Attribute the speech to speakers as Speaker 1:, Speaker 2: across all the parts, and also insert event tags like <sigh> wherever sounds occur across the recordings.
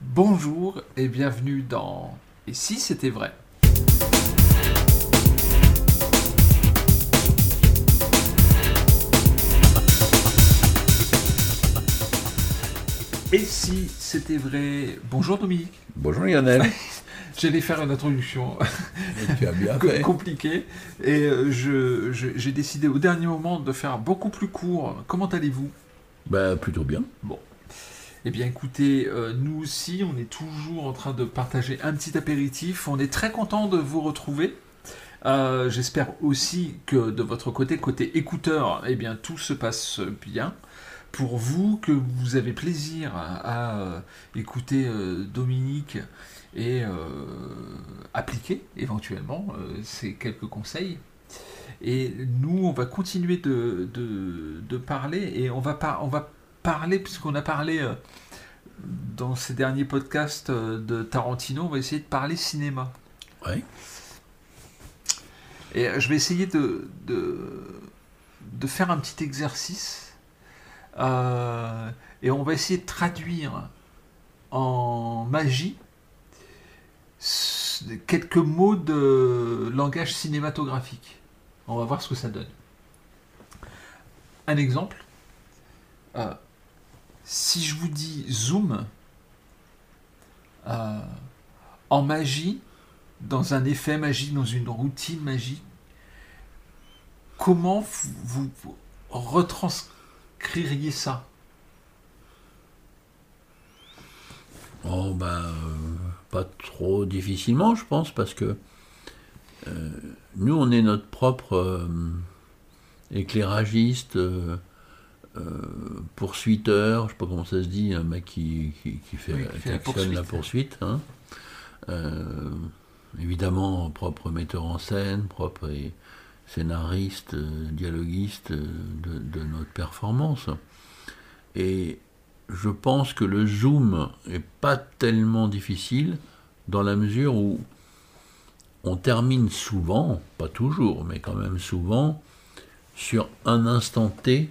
Speaker 1: Bonjour et bienvenue dans Et si c'était vrai? Et si c'était vrai? Bonjour Dominique.
Speaker 2: Bonjour Lionel. <laughs>
Speaker 1: J'allais faire une introduction <laughs> compliquée et euh, je- je- j'ai décidé au dernier moment de faire beaucoup plus court. Comment allez-vous?
Speaker 2: Bah plutôt bien.
Speaker 1: Eh bien écoutez, euh, nous aussi, on est toujours en train de partager un petit apéritif. On est très content de vous retrouver. Euh, J'espère aussi que de votre côté, côté écouteur, eh bien tout se passe bien. Pour vous, que vous avez plaisir à, euh, écouter Dominique et appliquer éventuellement ces quelques conseils. Et nous, on va continuer de, de- parler et on va, par- on va parler, puisqu'on a parlé euh, dans ces derniers podcasts euh, de Tarantino, on va essayer de parler cinéma.
Speaker 2: Ouais.
Speaker 1: Et euh, je vais essayer de, de, de faire un petit exercice. euh, et on va essayer de traduire en magie quelques mots de langage cinématographique. On va voir ce que ça donne. Un exemple. Euh, si je vous dis zoom, euh, en magie, dans un effet magique, dans une routine magique, comment vous, retranscririez ça?
Speaker 2: Oh bah euh, pas trop difficilement je pense parce que euh, nous on est notre propre éclairagiste, poursuiteur, je sais pas comment ça se dit, un mec qui, qui, qui fait,
Speaker 1: Oui, qui fait la poursuite.
Speaker 2: hein. Euh, évidemment propre metteur en scène, propre scénariste, euh, dialoguiste euh, de, de notre performance. Et je pense que le zoom est pas tellement difficile dans la mesure où on termine souvent, pas toujours, mais quand même souvent, sur un instant T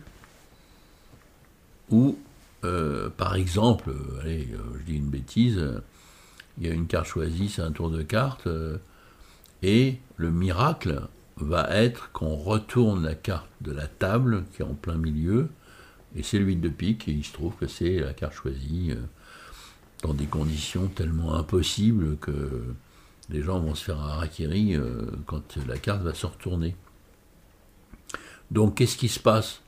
Speaker 2: où, euh, par exemple, euh, allez, euh, je dis une bêtise, il y a une carte choisie, c'est un tour de carte, et le miracle va être qu'on retourne la carte de la table qui est en plein milieu, et c'est le 8 de pique, et il se trouve que c'est la carte choisie dans des conditions tellement impossibles que les gens vont se faire un harakiri quand la carte va se retourner. Donc qu'est-ce qui se passe?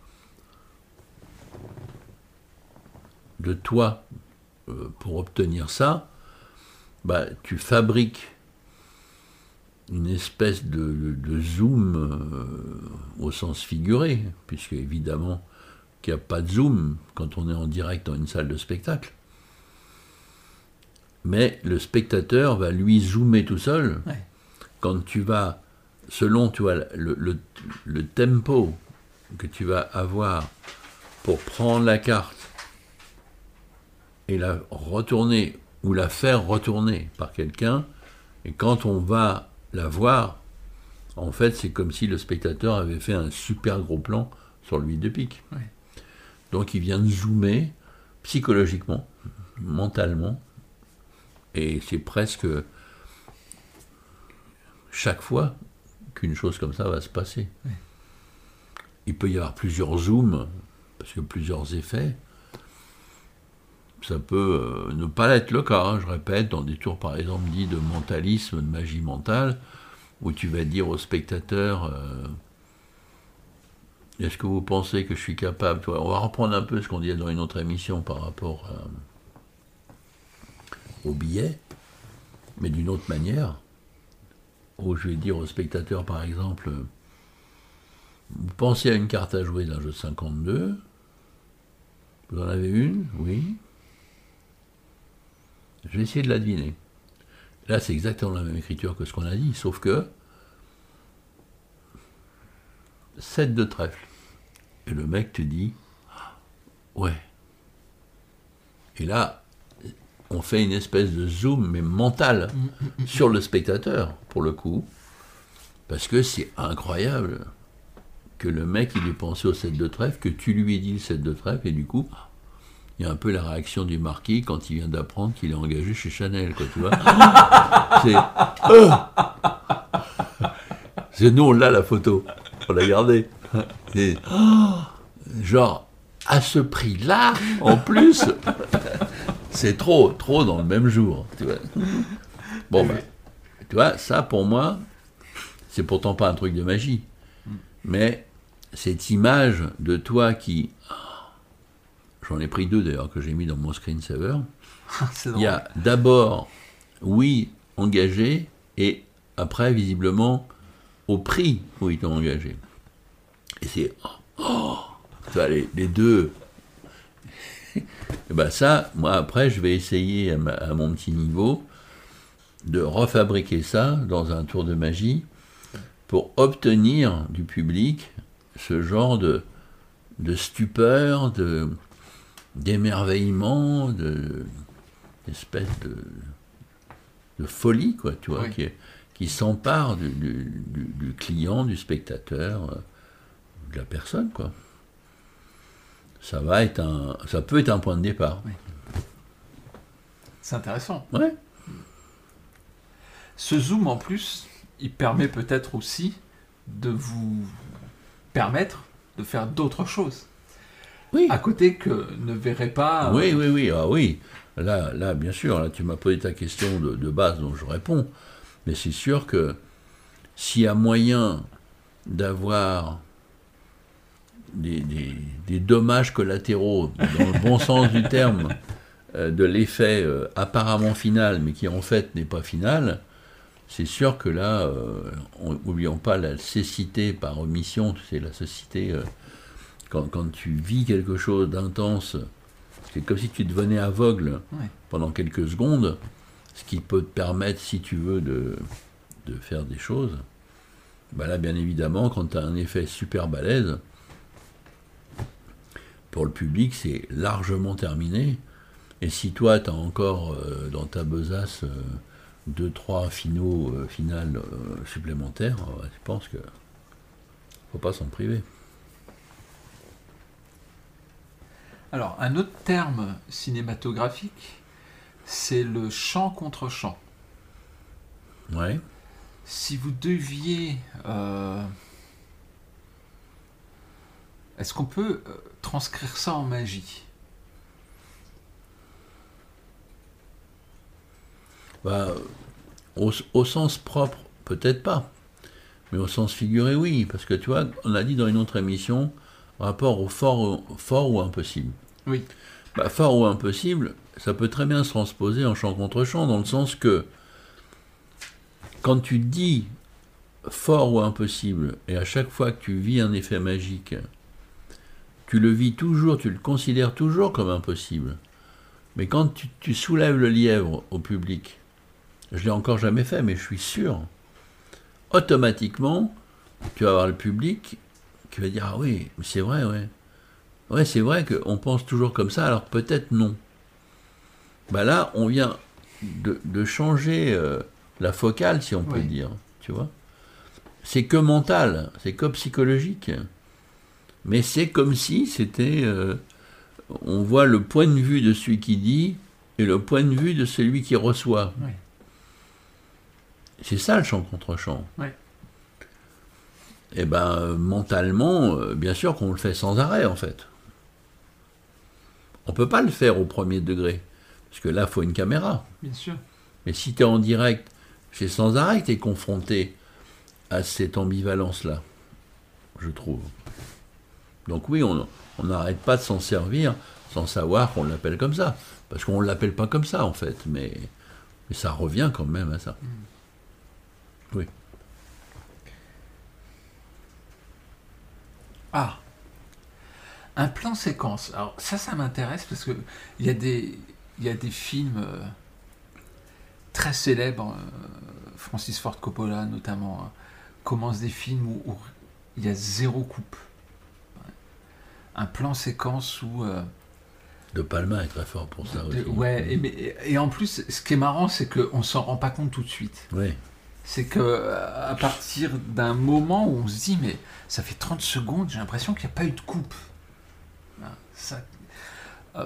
Speaker 2: De toi euh, pour obtenir ça bah, Tu fabriques une espèce de, de- de zoom euh, au sens figuré, puisque évidemment qu'il n'y a pas de zoom quand on est en direct dans une salle de spectacle. Mais le spectateur va lui zoomer tout seul
Speaker 1: Ouais.
Speaker 2: quand tu vas, selon tu vois, le, le- le tempo que tu vas avoir pour prendre la carte et la retourner ou la faire retourner par quelqu'un, et quand on va la voir, en fait, c'est comme si le spectateur avait fait un super gros plan sur le 8 de pique.
Speaker 1: Ouais.
Speaker 2: Donc il vient de zoomer psychologiquement, mentalement, et c'est presque chaque fois qu'une chose comme ça va se passer.
Speaker 1: Ouais.
Speaker 2: Il peut y avoir plusieurs zooms, parce que plusieurs effets. Ça peut euh, ne pas être le cas, hein, je répète, dans des tours par exemple dits de mentalisme, de magie mentale, où tu vas dire au spectateur euh, Est-ce que vous pensez que je suis capable On va reprendre un peu ce qu'on disait dans une autre émission par rapport à- au billet, mais d'une autre manière, où je vais dire au spectateur par exemple Vous pensez à une carte à jouer d'un jeu de 52 Vous en avez une? Oui. Je vais essayer de la deviner. Là, c'est exactement la même écriture que ce qu'on a dit, sauf que 7 de trèfle. Et le mec te dit Ouais. Et là, on fait une espèce de zoom, mais mental, <laughs> sur le spectateur, pour le coup, parce que c'est incroyable que le mec il ait pensé au 7 de trèfle, que tu lui aies dit le 7 de trèfle, et du coup, il y a un peu la réaction du marquis quand il vient d'apprendre qu'il est engagé chez Chanel, quoi, tu vois. <laughs> c'est. Euh c'est nous, on l'a la photo. On l'a gardée. C'est. genre, à ce prix-là, en plus, c'est trop, trop dans le même jour. Tu vois. Bon, ben, tu vois, ça pour moi, c'est pourtant pas un truc de magie. Mais cette image de toi qui. J'en ai pris deux d'ailleurs que j'ai mis dans mon screensaver. Il y a d'abord, oui, engagé, et après, visiblement, au prix où ils t'ont engagé. Et c'est. Oh, les, les, deux. <laughs> et ben ça, moi après, je vais essayer à, mon petit niveau de refabriquer ça dans un tour de magie pour obtenir du public ce genre de, de stupeur, de, d'émerveillement, de, d'espèce de, de folie, quoi, tu vois, qui, qui s'empare du, du, client, du spectateur, euh, de la personne, quoi. Ça va être un, ça peut être un point de départ.
Speaker 1: C'est intéressant.
Speaker 2: Ouais.
Speaker 1: Ce zoom en plus, il permet peut-être aussi de vous permettre de faire d'autres choses.
Speaker 2: Oui.
Speaker 1: À côté que ne verrait pas.
Speaker 2: Euh, oui, oui, oui, ah oui. Là, là, bien sûr, là, tu m'as posé ta question de, de, base, donc je réponds. Mais c'est sûr que s'il y a moyen d'avoir des, des, des, dommages collatéraux, dans le bon sens du terme, euh, de l'effet euh, apparemment final, mais qui en fait n'est pas final, c'est sûr que là, n'oublions pas la cécité par omission, c'est la cécité quand, tu vis quelque chose d'intense, c'est comme si tu devenais aveugle pendant quelques secondes, ce qui peut te permettre, si tu veux, de, de faire des choses. Bah là, bien évidemment, quand tu as un effet super balèze, pour le public, c'est largement terminé. Et si toi, tu as encore euh, dans ta besace euh, deux, trois finaux euh, finales supplémentaires, je pense que faut pas s'en priver.
Speaker 1: Alors, un autre terme cinématographique, c'est le chant contre chant.
Speaker 2: Ouais.
Speaker 1: Si vous deviez. Euh, est-ce qu'on peut euh, transcrire ça en magie?
Speaker 2: Bah, au, au, sens propre, peut-être pas. Mais au sens figuré, oui. Parce que tu vois, on a dit dans une autre émission, rapport au fort, fort ou impossible.
Speaker 1: Oui.
Speaker 2: Bah, fort ou impossible, ça peut très bien se transposer en chant contre chant, dans le sens que quand tu dis fort ou impossible, et à chaque fois que tu vis un effet magique, tu le vis toujours, tu le considères toujours comme impossible. Mais quand tu, tu soulèves le lièvre au public, je l'ai encore jamais fait, mais je suis sûr, automatiquement, tu vas avoir le public qui va dire Ah oui, c'est vrai, ouais. Ouais, c'est vrai qu'on pense toujours comme ça, alors peut-être non. Bah là, on vient de, changer euh, la focale, si on peut dire, tu vois. C'est que mental, c'est que psychologique. Mais c'est comme si c'était. Euh, on voit le point de vue de celui qui dit et le point de vue de celui qui reçoit. C'est ça le chant contre chant. Eh ben mentalement, euh, bien sûr qu'on le fait sans arrêt en fait. On peut pas le faire au premier degré, parce que là, il faut une caméra.
Speaker 1: Bien sûr.
Speaker 2: Mais si tu es en direct, c'est sans arrêt que tu es confronté à cette ambivalence-là, je trouve. Donc oui, on n'arrête pas de s'en servir sans savoir qu'on l'appelle comme ça. Parce qu'on ne l'appelle pas comme ça, en fait. Mais, mais ça revient quand même à ça. Mm. Oui.
Speaker 1: Ah Un plan séquence. Alors ça, ça m'intéresse parce que il y, a des, y a des films euh, très célèbres, euh, Francis Ford Coppola notamment, hein, commence des films où, il y a zéro coupe. Un plan séquence où... Euh,
Speaker 2: de Palma est très fort pour ça aussi.
Speaker 1: Ouais, et, et, en plus, ce qui est marrant, c'est qu'on s'en rend pas compte tout de suite.
Speaker 2: Oui
Speaker 1: c'est que à partir d'un moment où on se dit mais ça fait 30 secondes, j'ai l'impression qu'il n'y a pas eu de coupe. Ça, euh,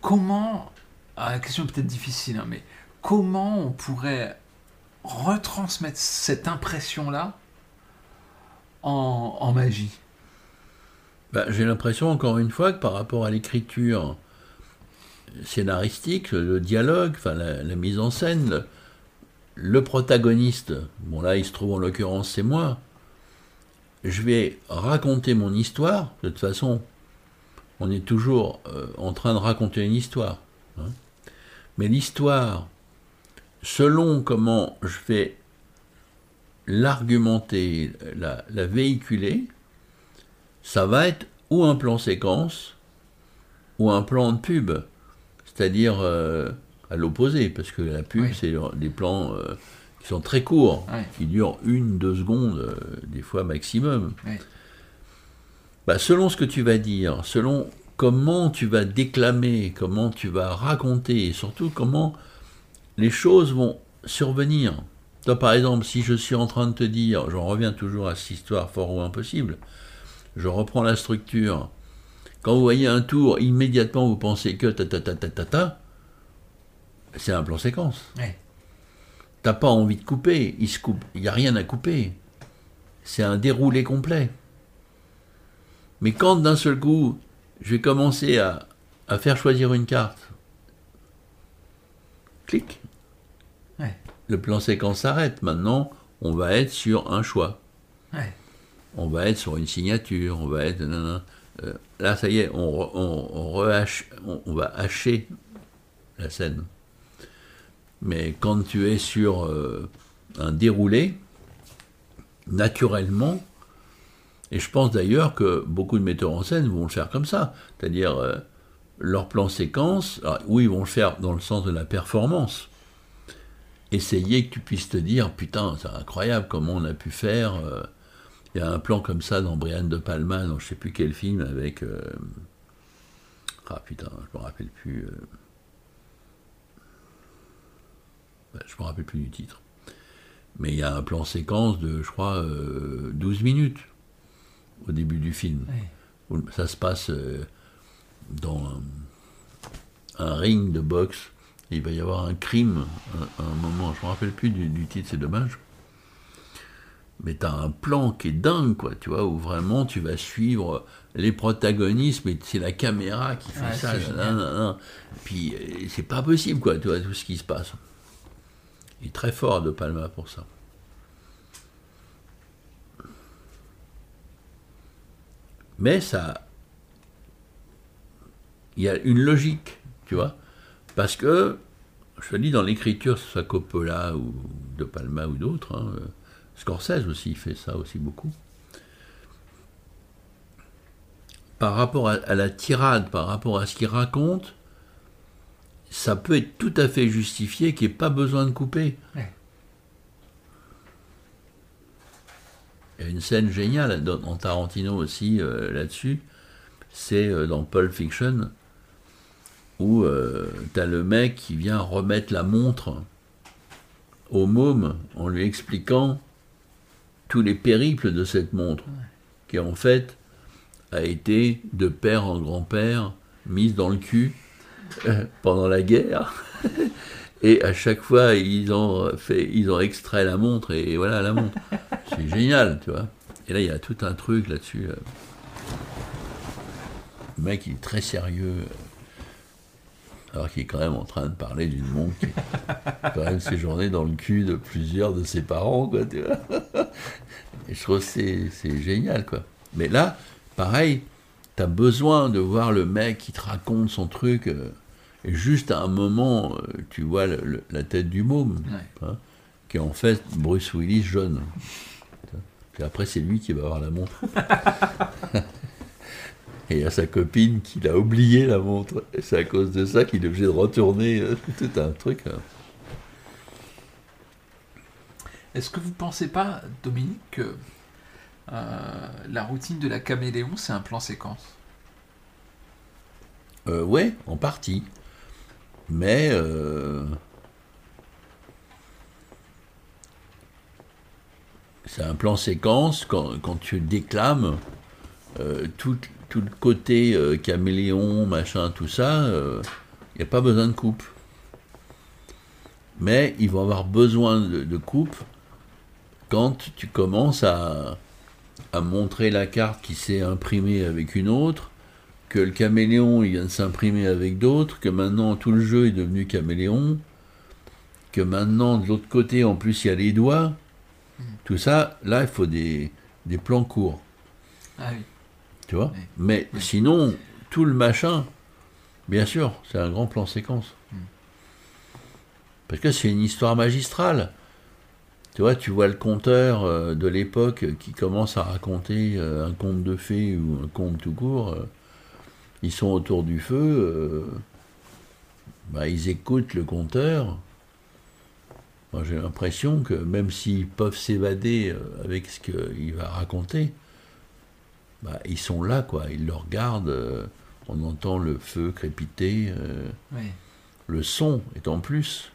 Speaker 1: comment, la question est peut-être difficile, hein, mais comment on pourrait retransmettre cette impression-là en, magie?
Speaker 2: Bah, J'ai l'impression, encore une fois, que par rapport à l'écriture scénaristique, le dialogue, la, mise en scène, le, protagoniste, bon là il se trouve en l'occurrence c'est moi, je vais raconter mon histoire, de toute façon on est toujours euh, en train de raconter une histoire, hein. mais l'histoire, selon comment je vais l'argumenter, la, véhiculer, ça va être ou un plan séquence, ou un plan de pub. C'est-à-dire euh, à l'opposé, parce que la pub, c'est des plans euh, qui sont très courts, qui durent une, deux secondes, euh, des fois maximum. Bah, selon ce que tu vas dire, selon comment tu vas déclamer, comment tu vas raconter, et surtout comment les choses vont survenir. Toi, par exemple, si je suis en train de te dire, j'en reviens toujours à cette histoire fort ou impossible, je reprends la structure, quand vous voyez un tour, immédiatement vous pensez que ta ta ta ta ta ta, c'est un plan séquence. Ouais. T'as pas envie de couper, il se coupe, il n'y a rien à couper. C'est un déroulé complet. Mais quand d'un seul coup, je vais commencer à, faire choisir une carte, clic, le plan séquence s'arrête. Maintenant, on va être sur un choix. On va être sur une signature, on va être. Euh, là, ça y est, on, on, va hacher la scène. Mais quand tu es sur euh, un déroulé, naturellement, et je pense d'ailleurs que beaucoup de metteurs en scène vont le faire comme ça, c'est-à-dire euh, leur plan séquence, oui, ils vont le faire dans le sens de la performance. Essayer que tu puisses te dire, putain, c'est incroyable comment on a pu faire. Il y a un plan comme ça dans Brian De Palma, dans je sais plus quel film, avec. Euh, ah putain, je me rappelle plus. Euh, je me rappelle plus du titre. Mais il y a un plan séquence de, je crois, 12 euh, minutes au début du film. Ça se passe dans un, ring de boxe. il va y avoir un crime à un, moment. Je me rappelle plus du titre, c'est dommage mais tu as un plan qui est dingue, quoi, tu vois, où vraiment tu vas suivre les protagonistes, mais c'est la caméra qui fait ça. Puis euh, c'est pas possible, quoi, tu vois, tout ce qui se passe. Il est très fort, De Palma, pour ça. Mais ça. Il y a une logique, tu vois, parce que, je te dis, dans l'écriture, ce soit Coppola ou De Palma ou d'autres, hein, Scorsese aussi fait ça aussi beaucoup. Par rapport à, la tirade, par rapport à ce qu'il raconte, ça peut être tout à fait justifié qu'il n'y ait pas besoin de couper. Il y a une scène géniale dans Tarantino aussi euh, là-dessus, c'est euh, dans Pulp Fiction, où euh, tu as le mec qui vient remettre la montre au môme en lui expliquant tous les périples de cette montre, qui en fait a été de père en grand-père mise dans le cul <laughs> pendant la guerre. <laughs> et à chaque fois, ils ont, fait, ils ont extrait la montre et, voilà la montre. <laughs> C'est génial, tu vois. Et là, il y a tout un truc là-dessus. Euh. Le mec, il est très sérieux. Alors qu'il est quand même en train de parler d'une montre qui a quand même séjourné dans le cul de plusieurs de ses parents, quoi, tu vois. Et je trouve que c'est génial, quoi. Mais là, pareil, tu as besoin de voir le mec qui te raconte son truc, euh, et juste à un moment, euh, tu vois la tête du môme, hein, qui est en fait Bruce Willis jaune. Et après, c'est lui qui va avoir la montre. <laughs> et il y a sa copine qui l'a oublié la montre. Et c'est à cause de ça qu'il est obligé de retourner euh, <laughs> tout un truc. Hein.
Speaker 1: Est-ce que vous ne pensez pas, Dominique, que euh, la routine de la caméléon, c'est un plan séquence?
Speaker 2: Euh, Ouais, en partie. Mais... Euh, c'est un plan séquence quand, tu déclames tout, tout, le côté caméléon, machin, tout ça. il n'y a pas besoin de coupe. Mais ils vont avoir besoin de, de coupe quand tu commences à montrer la carte qui s'est imprimée avec une autre, que le caméléon il vient de s'imprimer avec d'autres, que maintenant tout le jeu est devenu caméléon, que maintenant de l'autre côté en plus il y a les doigts. Tout ça, là il faut des, des plans courts.
Speaker 1: Ah oui.
Speaker 2: Tu vois?
Speaker 1: Oui.
Speaker 2: Mais
Speaker 1: Oui.
Speaker 2: sinon, tout le machin, bien sûr, c'est un grand plan séquence.
Speaker 1: Hmm.
Speaker 2: Parce que c'est une histoire magistrale. Tu vois, tu vois le conteur euh, de l'époque qui commence à raconter euh, un conte de fées ou un conte tout court. Ils sont autour du feu, euh, bah, ils écoutent le conteur. Moi, j'ai l'impression que même s'ils peuvent s'évader euh, avec ce qu'il va raconter, bah, ils sont là, quoi. Ils le regardent. euh, on entend le feu crépiter. euh,
Speaker 1: Oui.
Speaker 2: le son est en plus.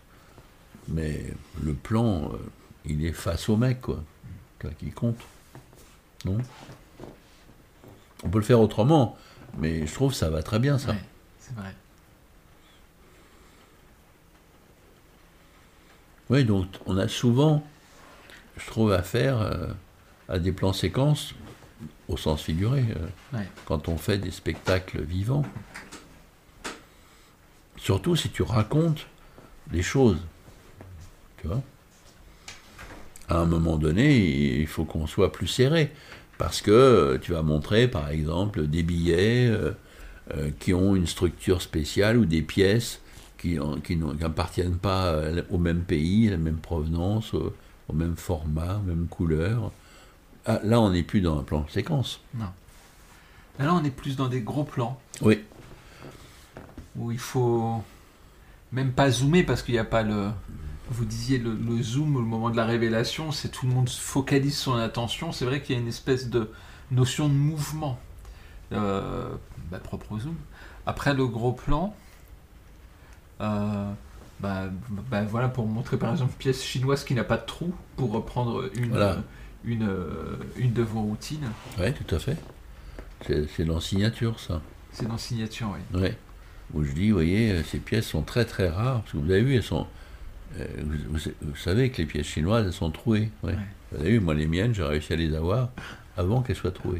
Speaker 2: Mais le plan, euh, il est face au mec, quoi. C'est qui compte. Non? On peut le faire autrement, mais je trouve que ça va très bien, ça.
Speaker 1: Ouais, c'est vrai.
Speaker 2: Oui, donc on a souvent, je trouve, affaire euh, à des plans séquences, au sens figuré, euh,
Speaker 1: Ouais.
Speaker 2: quand on fait des spectacles vivants. Surtout si tu racontes des choses. Tu vois À un moment donné, il faut qu'on soit plus serré. Parce que euh, tu vas montrer, par exemple, des billets euh, euh, qui ont une structure spéciale ou des pièces qui n'appartiennent pas au même pays, à la même provenance, au, au même format, même couleur. Ah, là, on n'est plus dans un plan séquence.
Speaker 1: Non. Là, on est plus dans des gros plans
Speaker 2: Oui,
Speaker 1: où il faut même pas zoomer parce qu'il n'y a pas le. Vous disiez le, le zoom au moment de la révélation, c'est tout le monde se focalise son attention. C'est vrai qu'il y a une espèce de notion de mouvement euh, bah, propre au zoom. Après le gros plan, euh, bah, bah, voilà pour montrer par exemple une pièce chinoise qui n'a pas de trou pour reprendre une,
Speaker 2: Voilà.
Speaker 1: une, euh, une de vos routines.
Speaker 2: ouais, tout à fait. C'est dans signature, ça.
Speaker 1: C'est dans signature, oui.
Speaker 2: Ouais. Où je dis, vous voyez, ces pièces sont très très rares. Parce que vous avez vu, elles sont. Euh, vous, vous- vous savez que les pièces chinoises, elles sont trouées. Ouais.
Speaker 1: Ouais.
Speaker 2: Vous avez vu, moi, les miennes, j'ai réussi à les avoir avant qu'elles soient trouées.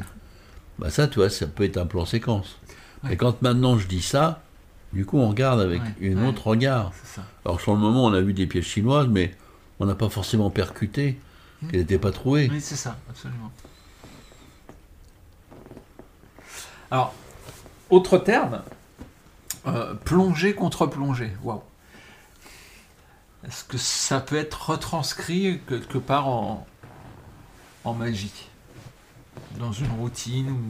Speaker 2: Bah, ça, tu vois, ça peut être un plan séquence.
Speaker 1: Ouais.
Speaker 2: Et quand maintenant je dis ça, du coup, on regarde avec une autre regard.
Speaker 1: Ça.
Speaker 2: Alors, sur le moment, on a vu des pièces chinoises, mais on n'a pas forcément percuté qu'elles n'étaient pas trouées.
Speaker 1: Oui, c'est ça, absolument. Alors, autre terme, euh, plongée contre plongée. Waouh. Est-ce que ça peut être retranscrit quelque part en, en magie? Dans une routine ou...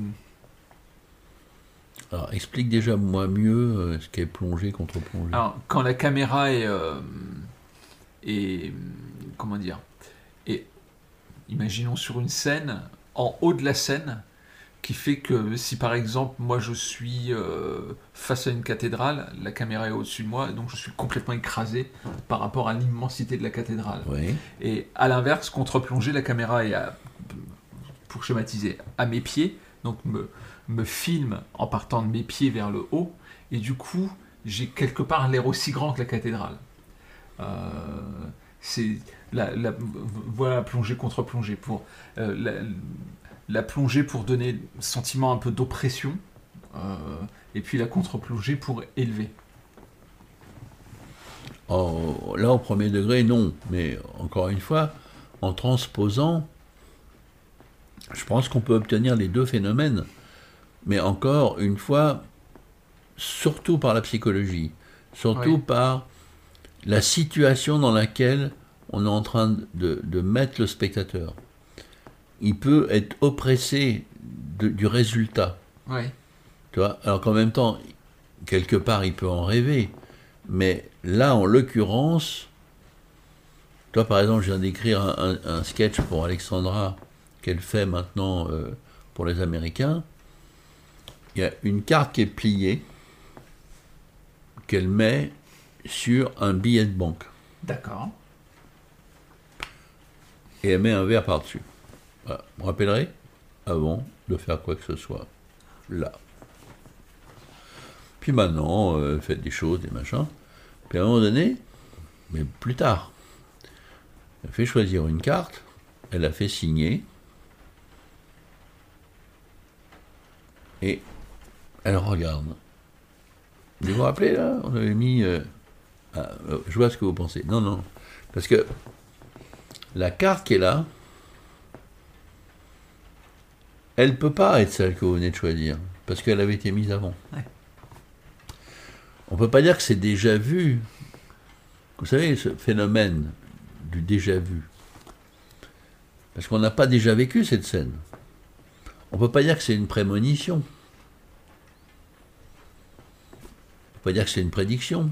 Speaker 2: Alors, explique déjà moi mieux euh, ce qu'est plongée contre plongée.
Speaker 1: Alors, quand la caméra est, euh, est comment dire, est, imaginons sur une scène, en haut de la scène, qui fait que si par exemple moi je suis euh, face à une cathédrale, la caméra est au-dessus de moi, donc je suis complètement écrasé par rapport à l'immensité de la cathédrale.
Speaker 2: Oui,
Speaker 1: Et à l'inverse, contre-plongée, la caméra est, à- pour schématiser, à mes pieds, donc me, me filme en partant de mes pieds vers le haut, et du coup, j'ai quelque part l'air aussi grand que la cathédrale. Euh, c'est la, la- voilà, plongée contre plongée pour euh, la, la plongée pour donner sentiment un peu d'oppression, euh, et puis la contre-plongée pour élever.
Speaker 2: En- là, au premier degré, non. Mais encore une fois, en transposant, je pense qu'on peut obtenir les deux phénomènes. Mais encore une fois, surtout par la psychologie, surtout
Speaker 1: Oui.
Speaker 2: par la situation dans laquelle on est en train de, de mettre le spectateur. Il peut être oppressé de- du résultat.
Speaker 1: Ouais.
Speaker 2: Tu vois Alors qu'en même temps, quelque part, il peut en rêver. Mais là, en l'occurrence, toi, par exemple, je viens d'écrire un, un- un sketch pour Alexandra qu'elle fait maintenant euh, pour les Américains. Il y a une carte qui est pliée qu'elle met sur un billet de banque.
Speaker 1: D'accord.
Speaker 2: et elle met un verre par-dessus. Voilà. Vous me rappellerez Avant de faire quoi que ce soit. Là. Puis maintenant, euh, faites des choses, des machins. Puis à un moment donné, mais plus tard, elle fait choisir une carte, elle a fait signer, et elle regarde. Vous vous rappelez là On avait mis. euh, ah, euh, je vois ce que vous pensez. Non, non. Parce que la carte qui est là, elle ne peut pas être celle que vous venez de choisir. Parce qu'elle avait été mise avant.
Speaker 1: Ouais.
Speaker 2: On ne peut pas dire que c'est déjà vu. Vous savez, ce phénomène du déjà vu. Parce qu'on n'a pas déjà vécu cette scène. On ne peut pas dire que c'est une prémonition. On ne peut pas dire que c'est une prédiction.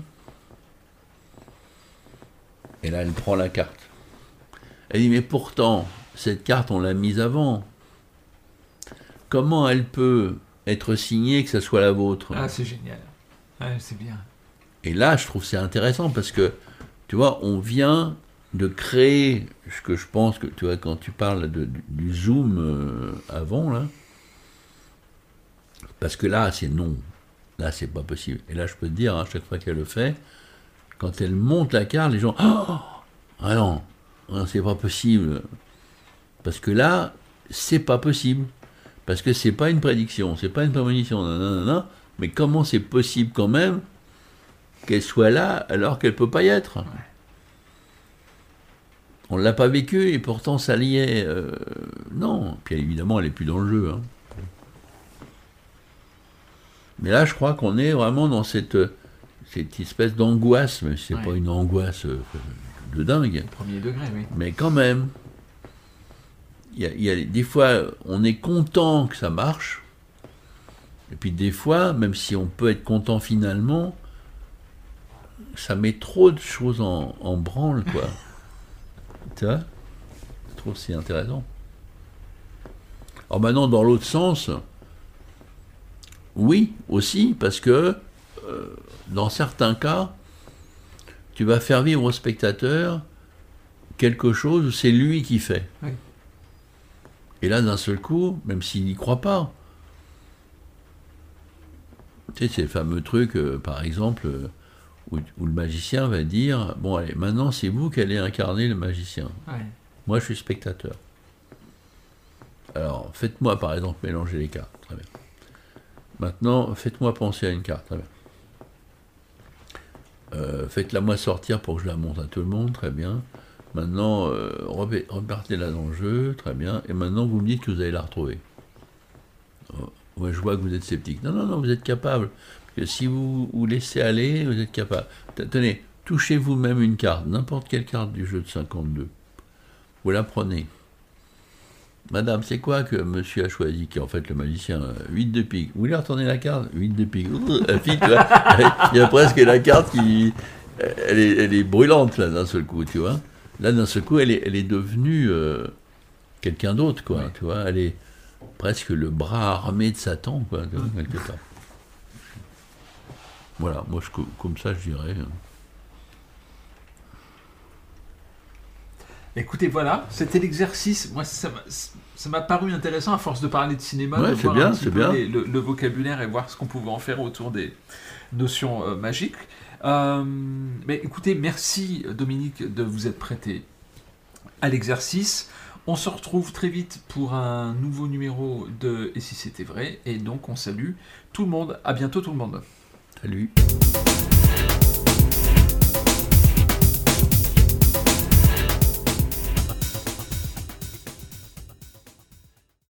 Speaker 2: Et là, elle prend la carte. Elle dit, mais pourtant, cette carte, on l'a mise avant. Comment elle peut être signée que ce soit la vôtre
Speaker 1: Ah, c'est génial. Ouais, c'est bien.
Speaker 2: Et là, je trouve c'est intéressant parce que, tu vois, on vient de créer ce que je pense que, tu vois, quand tu parles de- du, du zoom euh, avant, là, parce que là, c'est non. Là, c'est pas possible. Et là, je peux te dire, à chaque fois qu'elle le fait, quand elle monte la carte, les gens, oh ah non, non, c'est pas possible. Parce que là, c'est pas possible. Parce que c'est pas une prédiction, c'est pas une prémonition, nanana, mais comment c'est possible quand même qu'elle soit là alors qu'elle peut pas y être? On l'a pas vécu et pourtant ça y est. euh, non, puis évidemment elle est plus dans le jeu. hein. Mais là, je crois qu'on est vraiment dans cette, cette espèce d'angoisse, mais c'est
Speaker 1: Ouais.
Speaker 2: pas une angoisse euh, de dingue.
Speaker 1: Premier degré, oui.
Speaker 2: Mais quand même, y a, il y a des fois, on est content que ça marche. Et puis des fois, même si on peut être content finalement, ça met trop de choses en, branle, quoi. tu vois? Je trouve c'est intéressant. Alors maintenant, dans l'autre sens, oui, aussi, parce que euh, dans certains cas, tu vas faire vivre au spectateur quelque chose où c'est lui qui fait. Et là, d'un seul coup, même s'il n'y croit pas, tu sais, c'est le fameux truc, euh, par exemple, euh, où, où le magicien va dire Bon, allez, maintenant, c'est vous qui allez incarner le magicien.
Speaker 1: Ouais.
Speaker 2: Moi, je suis spectateur. Alors, faites-moi, par exemple, mélanger les cartes. Très bien. Maintenant, faites-moi penser à une carte. Très bien. Euh, Faites-la moi sortir pour que je la montre à tout le monde. Très bien. Maintenant, euh, repa- repartez-la dans le jeu. Très bien. Et maintenant, vous me dites que vous allez la retrouver. Oh, ouais, je vois que vous êtes sceptique. Non, non, non, vous êtes capable. Que si vous vous laissez aller, vous êtes capable. Tenez, touchez vous-même une carte, n'importe quelle carte du jeu de 52. Vous la prenez. Madame, c'est quoi que monsieur a choisi, qui est en fait le magicien 8 de pique. Vous voulez retourner la carte? 8 de pique. <laughs> Il y a presque la carte qui. Elle est, elle est brûlante, là, d'un seul coup, tu vois. Là, d'un seul coup, elle est, elle est devenue euh, quelqu'un d'autre, quoi, tu vois. Elle est presque le bras armé de Satan, quoi, tu vois, quelque part. Voilà, moi, je, comme ça, je dirais. hein.
Speaker 1: Écoutez, voilà, c'était l'exercice. Moi, ça m'a- paru intéressant à force de parler de cinéma,
Speaker 2: Ouais,
Speaker 1: de voir
Speaker 2: bien,
Speaker 1: un petit
Speaker 2: c'est
Speaker 1: peu
Speaker 2: bien.
Speaker 1: les- le, le vocabulaire et voir ce qu'on pouvait en faire autour des notions euh, magiques. Euh, mais écoutez, merci Dominique de vous être prêté à l'exercice. On se retrouve très vite pour un nouveau numéro de Et si c'était vrai. Et donc on salue tout le monde. À bientôt tout le monde.
Speaker 2: Salut.